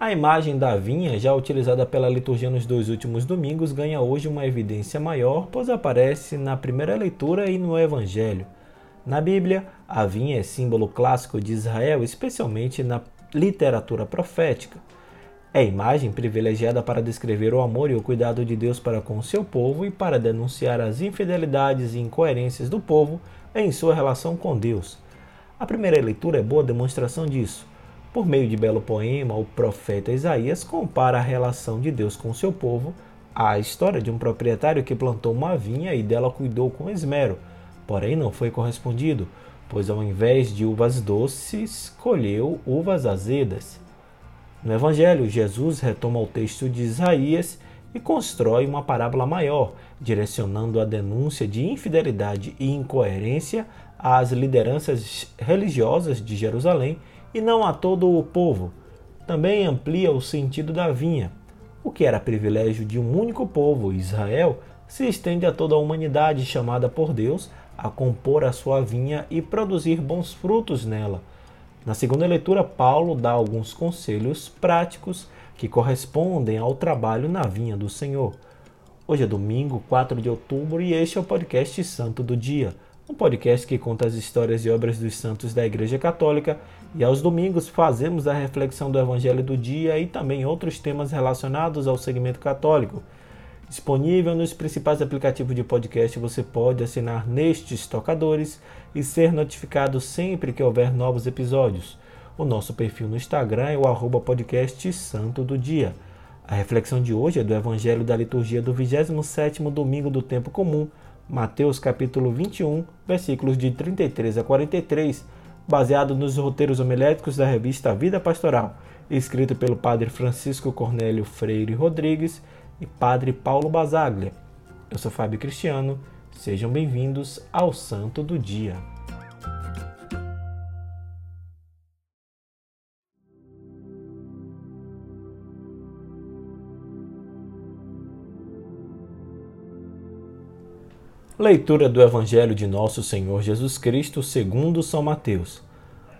A imagem da vinha, já utilizada pela liturgia nos dois últimos domingos, ganha hoje uma evidência maior, pois aparece na primeira leitura e no Evangelho. Na Bíblia, a vinha é símbolo clássico de Israel, especialmente na literatura profética. É imagem privilegiada para descrever o amor e o cuidado de Deus para com seu povo e para denunciar as infidelidades e incoerências do povo em sua relação com Deus. A primeira leitura é boa demonstração disso. Por meio de belo poema, o profeta Isaías compara a relação de Deus com seu povo à história de um proprietário que plantou uma vinha e dela cuidou com esmero, porém não foi correspondido, pois ao invés de uvas doces, colheu uvas azedas. No Evangelho, Jesus retoma o texto de Isaías e constrói uma parábola maior, direcionando a denúncia de infidelidade e incoerência às lideranças religiosas de Jerusalém e não a todo o povo. Também amplia o sentido da vinha. O que era privilégio de um único povo, Israel, se estende a toda a humanidade chamada por Deus a compor a sua vinha e produzir bons frutos nela. Na segunda leitura, Paulo dá alguns conselhos práticos que correspondem ao trabalho na vinha do Senhor. Hoje é domingo, 4 de outubro, e este é o podcast Santo do Dia um podcast que conta as histórias e obras dos santos da Igreja Católica e aos domingos fazemos a reflexão do Evangelho do dia e também outros temas relacionados ao segmento católico. Disponível nos principais aplicativos de podcast, você pode assinar nestes tocadores e ser notificado sempre que houver novos episódios. O nosso perfil no Instagram é o arroba podcast Santo do Dia. A reflexão de hoje é do Evangelho da Liturgia do 27º Domingo do Tempo Comum, Mateus capítulo 21, versículos de 33 a 43, baseado nos roteiros homiléticos da revista Vida Pastoral, escrito pelo padre Francisco Cornélio Freire Rodrigues e padre Paulo Basaglia. Eu sou Fábio Cristiano, sejam bem-vindos ao Santo do Dia. Leitura do Evangelho de Nosso Senhor Jesus Cristo segundo São Mateus.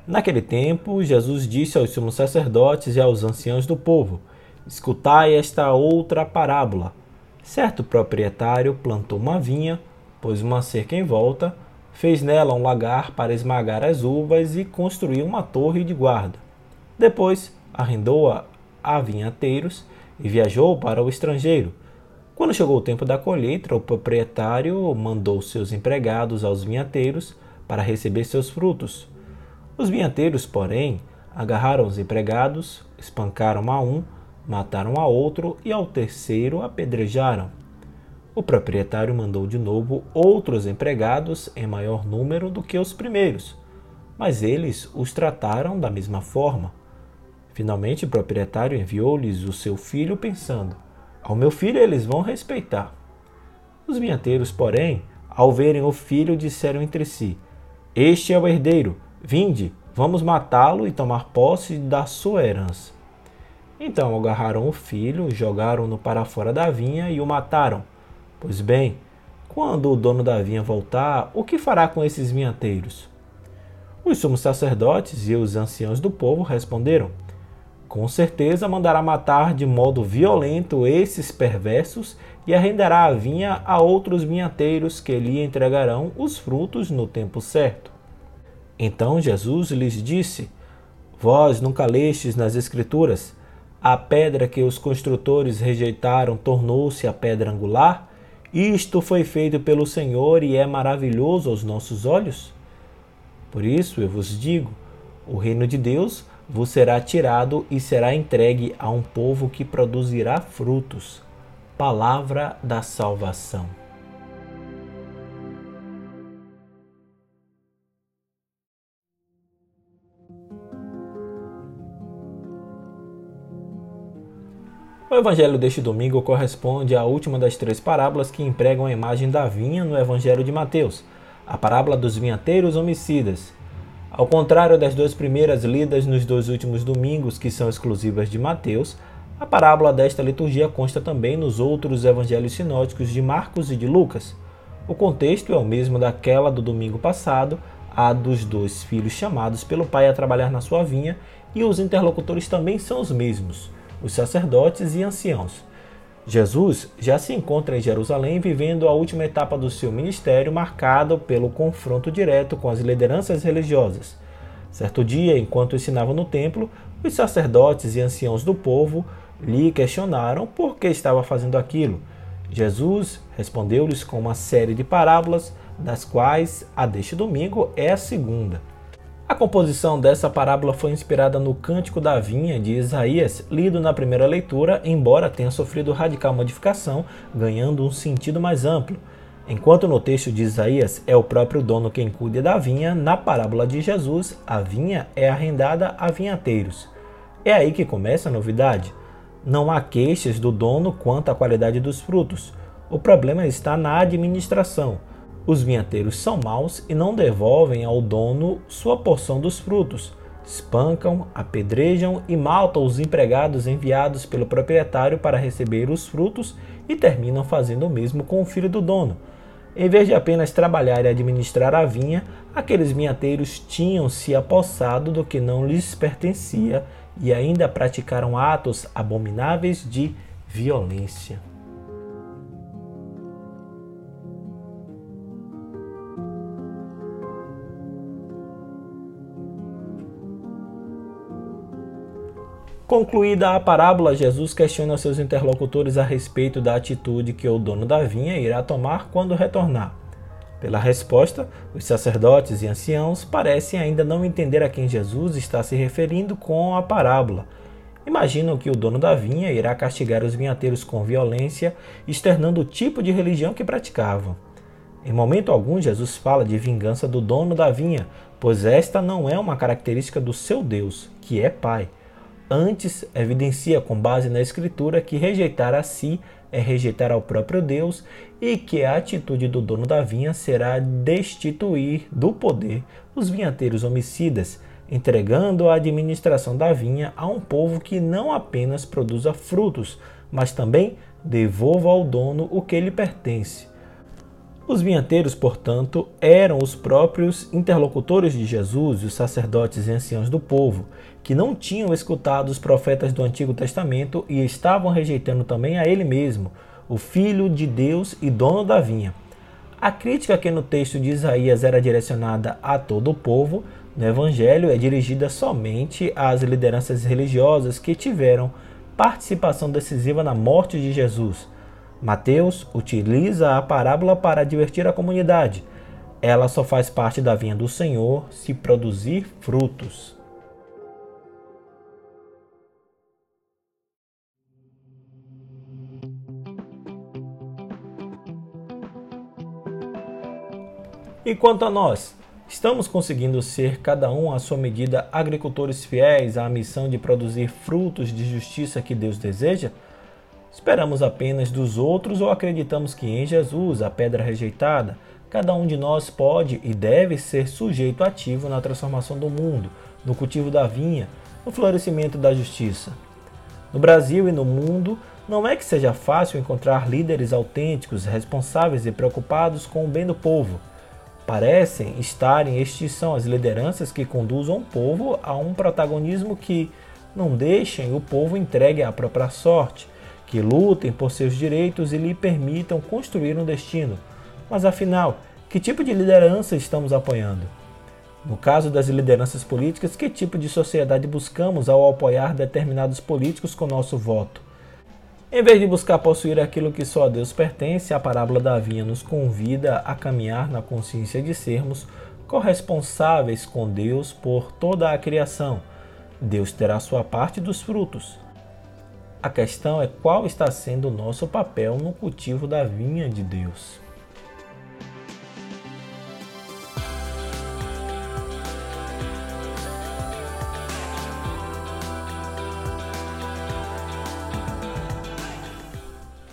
Naquele tempo, Jesus disse aos sumos sacerdotes e aos anciãos do povo: Escutai esta outra parábola. Certo proprietário plantou uma vinha, pôs uma cerca em volta, fez nela um lagar para esmagar as uvas e construiu uma torre de guarda. Depois, arrendou-a a vinhateiros e viajou para o estrangeiro quando chegou o tempo da colheita, o proprietário mandou seus empregados aos vinhateiros para receber seus frutos. Os vinhateiros, porém, agarraram os empregados, espancaram a um, mataram a outro e ao terceiro apedrejaram. O proprietário mandou de novo outros empregados em maior número do que os primeiros, mas eles os trataram da mesma forma. Finalmente, o proprietário enviou-lhes o seu filho, pensando: ao meu filho eles vão respeitar. Os vinhateiros, porém, ao verem o filho, disseram entre si: Este é o herdeiro, vinde, vamos matá-lo e tomar posse da sua herança. Então agarraram o filho, jogaram-no para fora da vinha e o mataram. Pois bem, quando o dono da vinha voltar, o que fará com esses vinhateiros? Os sumos sacerdotes e os anciãos do povo responderam: com certeza mandará matar de modo violento esses perversos e arrendará a vinha a outros vinhateiros que lhe entregarão os frutos no tempo certo. Então Jesus lhes disse: Vós nunca lestes nas Escrituras: a pedra que os construtores rejeitaram tornou-se a pedra angular? Isto foi feito pelo Senhor e é maravilhoso aos nossos olhos? Por isso eu vos digo: o reino de Deus vos será tirado e será entregue a um povo que produzirá frutos. Palavra da salvação. O evangelho deste domingo corresponde à última das três parábolas que empregam a imagem da vinha no evangelho de Mateus, a parábola dos vinhateiros homicidas. Ao contrário das duas primeiras lidas nos dois últimos domingos, que são exclusivas de Mateus, a parábola desta liturgia consta também nos outros evangelhos sinóticos de Marcos e de Lucas. O contexto é o mesmo daquela do domingo passado, a dos dois filhos chamados pelo pai a trabalhar na sua vinha e os interlocutores também são os mesmos, os sacerdotes e anciãos. Jesus já se encontra em Jerusalém vivendo a última etapa do seu ministério, marcado pelo confronto direto com as lideranças religiosas. Certo dia, enquanto ensinava no templo, os sacerdotes e anciãos do povo lhe questionaram por que estava fazendo aquilo. Jesus respondeu-lhes com uma série de parábolas, das quais a deste domingo é a segunda. A composição dessa parábola foi inspirada no Cântico da Vinha de Isaías, lido na primeira leitura, embora tenha sofrido radical modificação, ganhando um sentido mais amplo. Enquanto no texto de Isaías é o próprio dono quem cuida da vinha, na parábola de Jesus, a vinha é arrendada a vinhateiros. É aí que começa a novidade. Não há queixas do dono quanto à qualidade dos frutos. O problema está na administração. Os vinhateiros são maus e não devolvem ao dono sua porção dos frutos. Espancam, apedrejam e maltam os empregados enviados pelo proprietário para receber os frutos e terminam fazendo o mesmo com o filho do dono. Em vez de apenas trabalhar e administrar a vinha, aqueles vinhateiros tinham se apossado do que não lhes pertencia e ainda praticaram atos abomináveis de violência. Concluída a parábola, Jesus questiona seus interlocutores a respeito da atitude que o dono da vinha irá tomar quando retornar. Pela resposta, os sacerdotes e anciãos parecem ainda não entender a quem Jesus está se referindo com a parábola. Imaginam que o dono da vinha irá castigar os vinhateiros com violência, externando o tipo de religião que praticavam. Em momento algum, Jesus fala de vingança do dono da vinha, pois esta não é uma característica do seu Deus, que é Pai. Antes, evidencia com base na Escritura que rejeitar a si é rejeitar ao próprio Deus e que a atitude do dono da vinha será destituir do poder os vinhateiros homicidas, entregando a administração da vinha a um povo que não apenas produza frutos, mas também devolva ao dono o que lhe pertence. Os vinhateiros, portanto, eram os próprios interlocutores de Jesus, os sacerdotes e anciãos do povo, que não tinham escutado os profetas do Antigo Testamento e estavam rejeitando também a ele mesmo, o Filho de Deus e dono da vinha. A crítica que no texto de Isaías era direcionada a todo o povo, no Evangelho é dirigida somente às lideranças religiosas que tiveram participação decisiva na morte de Jesus. Mateus utiliza a parábola para advertir a comunidade. Ela só faz parte da vinha do Senhor se produzir frutos. E quanto a nós, estamos conseguindo ser cada um à sua medida agricultores fiéis à missão de produzir frutos de justiça que Deus deseja? Esperamos apenas dos outros ou acreditamos que em Jesus, a pedra rejeitada, cada um de nós pode e deve ser sujeito ativo na transformação do mundo, no cultivo da vinha, no florescimento da justiça? No Brasil e no mundo, não é que seja fácil encontrar líderes autênticos, responsáveis e preocupados com o bem do povo parecem estar em extinção as lideranças que conduzam o povo a um protagonismo que não deixem o povo entregue à própria sorte, que lutem por seus direitos e lhe permitam construir um destino. Mas afinal, que tipo de liderança estamos apoiando? No caso das lideranças políticas, que tipo de sociedade buscamos ao apoiar determinados políticos com nosso voto? Em vez de buscar possuir aquilo que só a Deus pertence, a parábola da vinha nos convida a caminhar na consciência de sermos corresponsáveis com Deus por toda a criação. Deus terá sua parte dos frutos. A questão é qual está sendo o nosso papel no cultivo da vinha de Deus.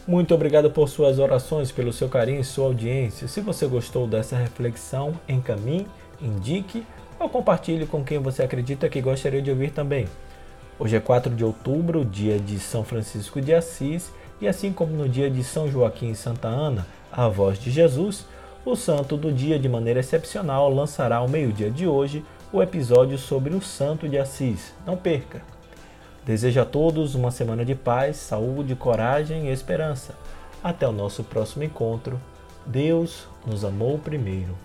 Muito obrigado por suas orações, pelo seu carinho e sua audiência. Se você gostou dessa reflexão, encaminhe, indique ou compartilhe com quem você acredita que gostaria de ouvir também. Hoje é 4 de outubro, dia de São Francisco de Assis, e assim como no dia de São Joaquim e Santa Ana, a voz de Jesus, o santo do dia, de maneira excepcional, lançará ao meio-dia de hoje o episódio sobre o santo de Assis. Não perca! Desejo a todos uma semana de paz, saúde, coragem e esperança. Até o nosso próximo encontro. Deus nos amou primeiro.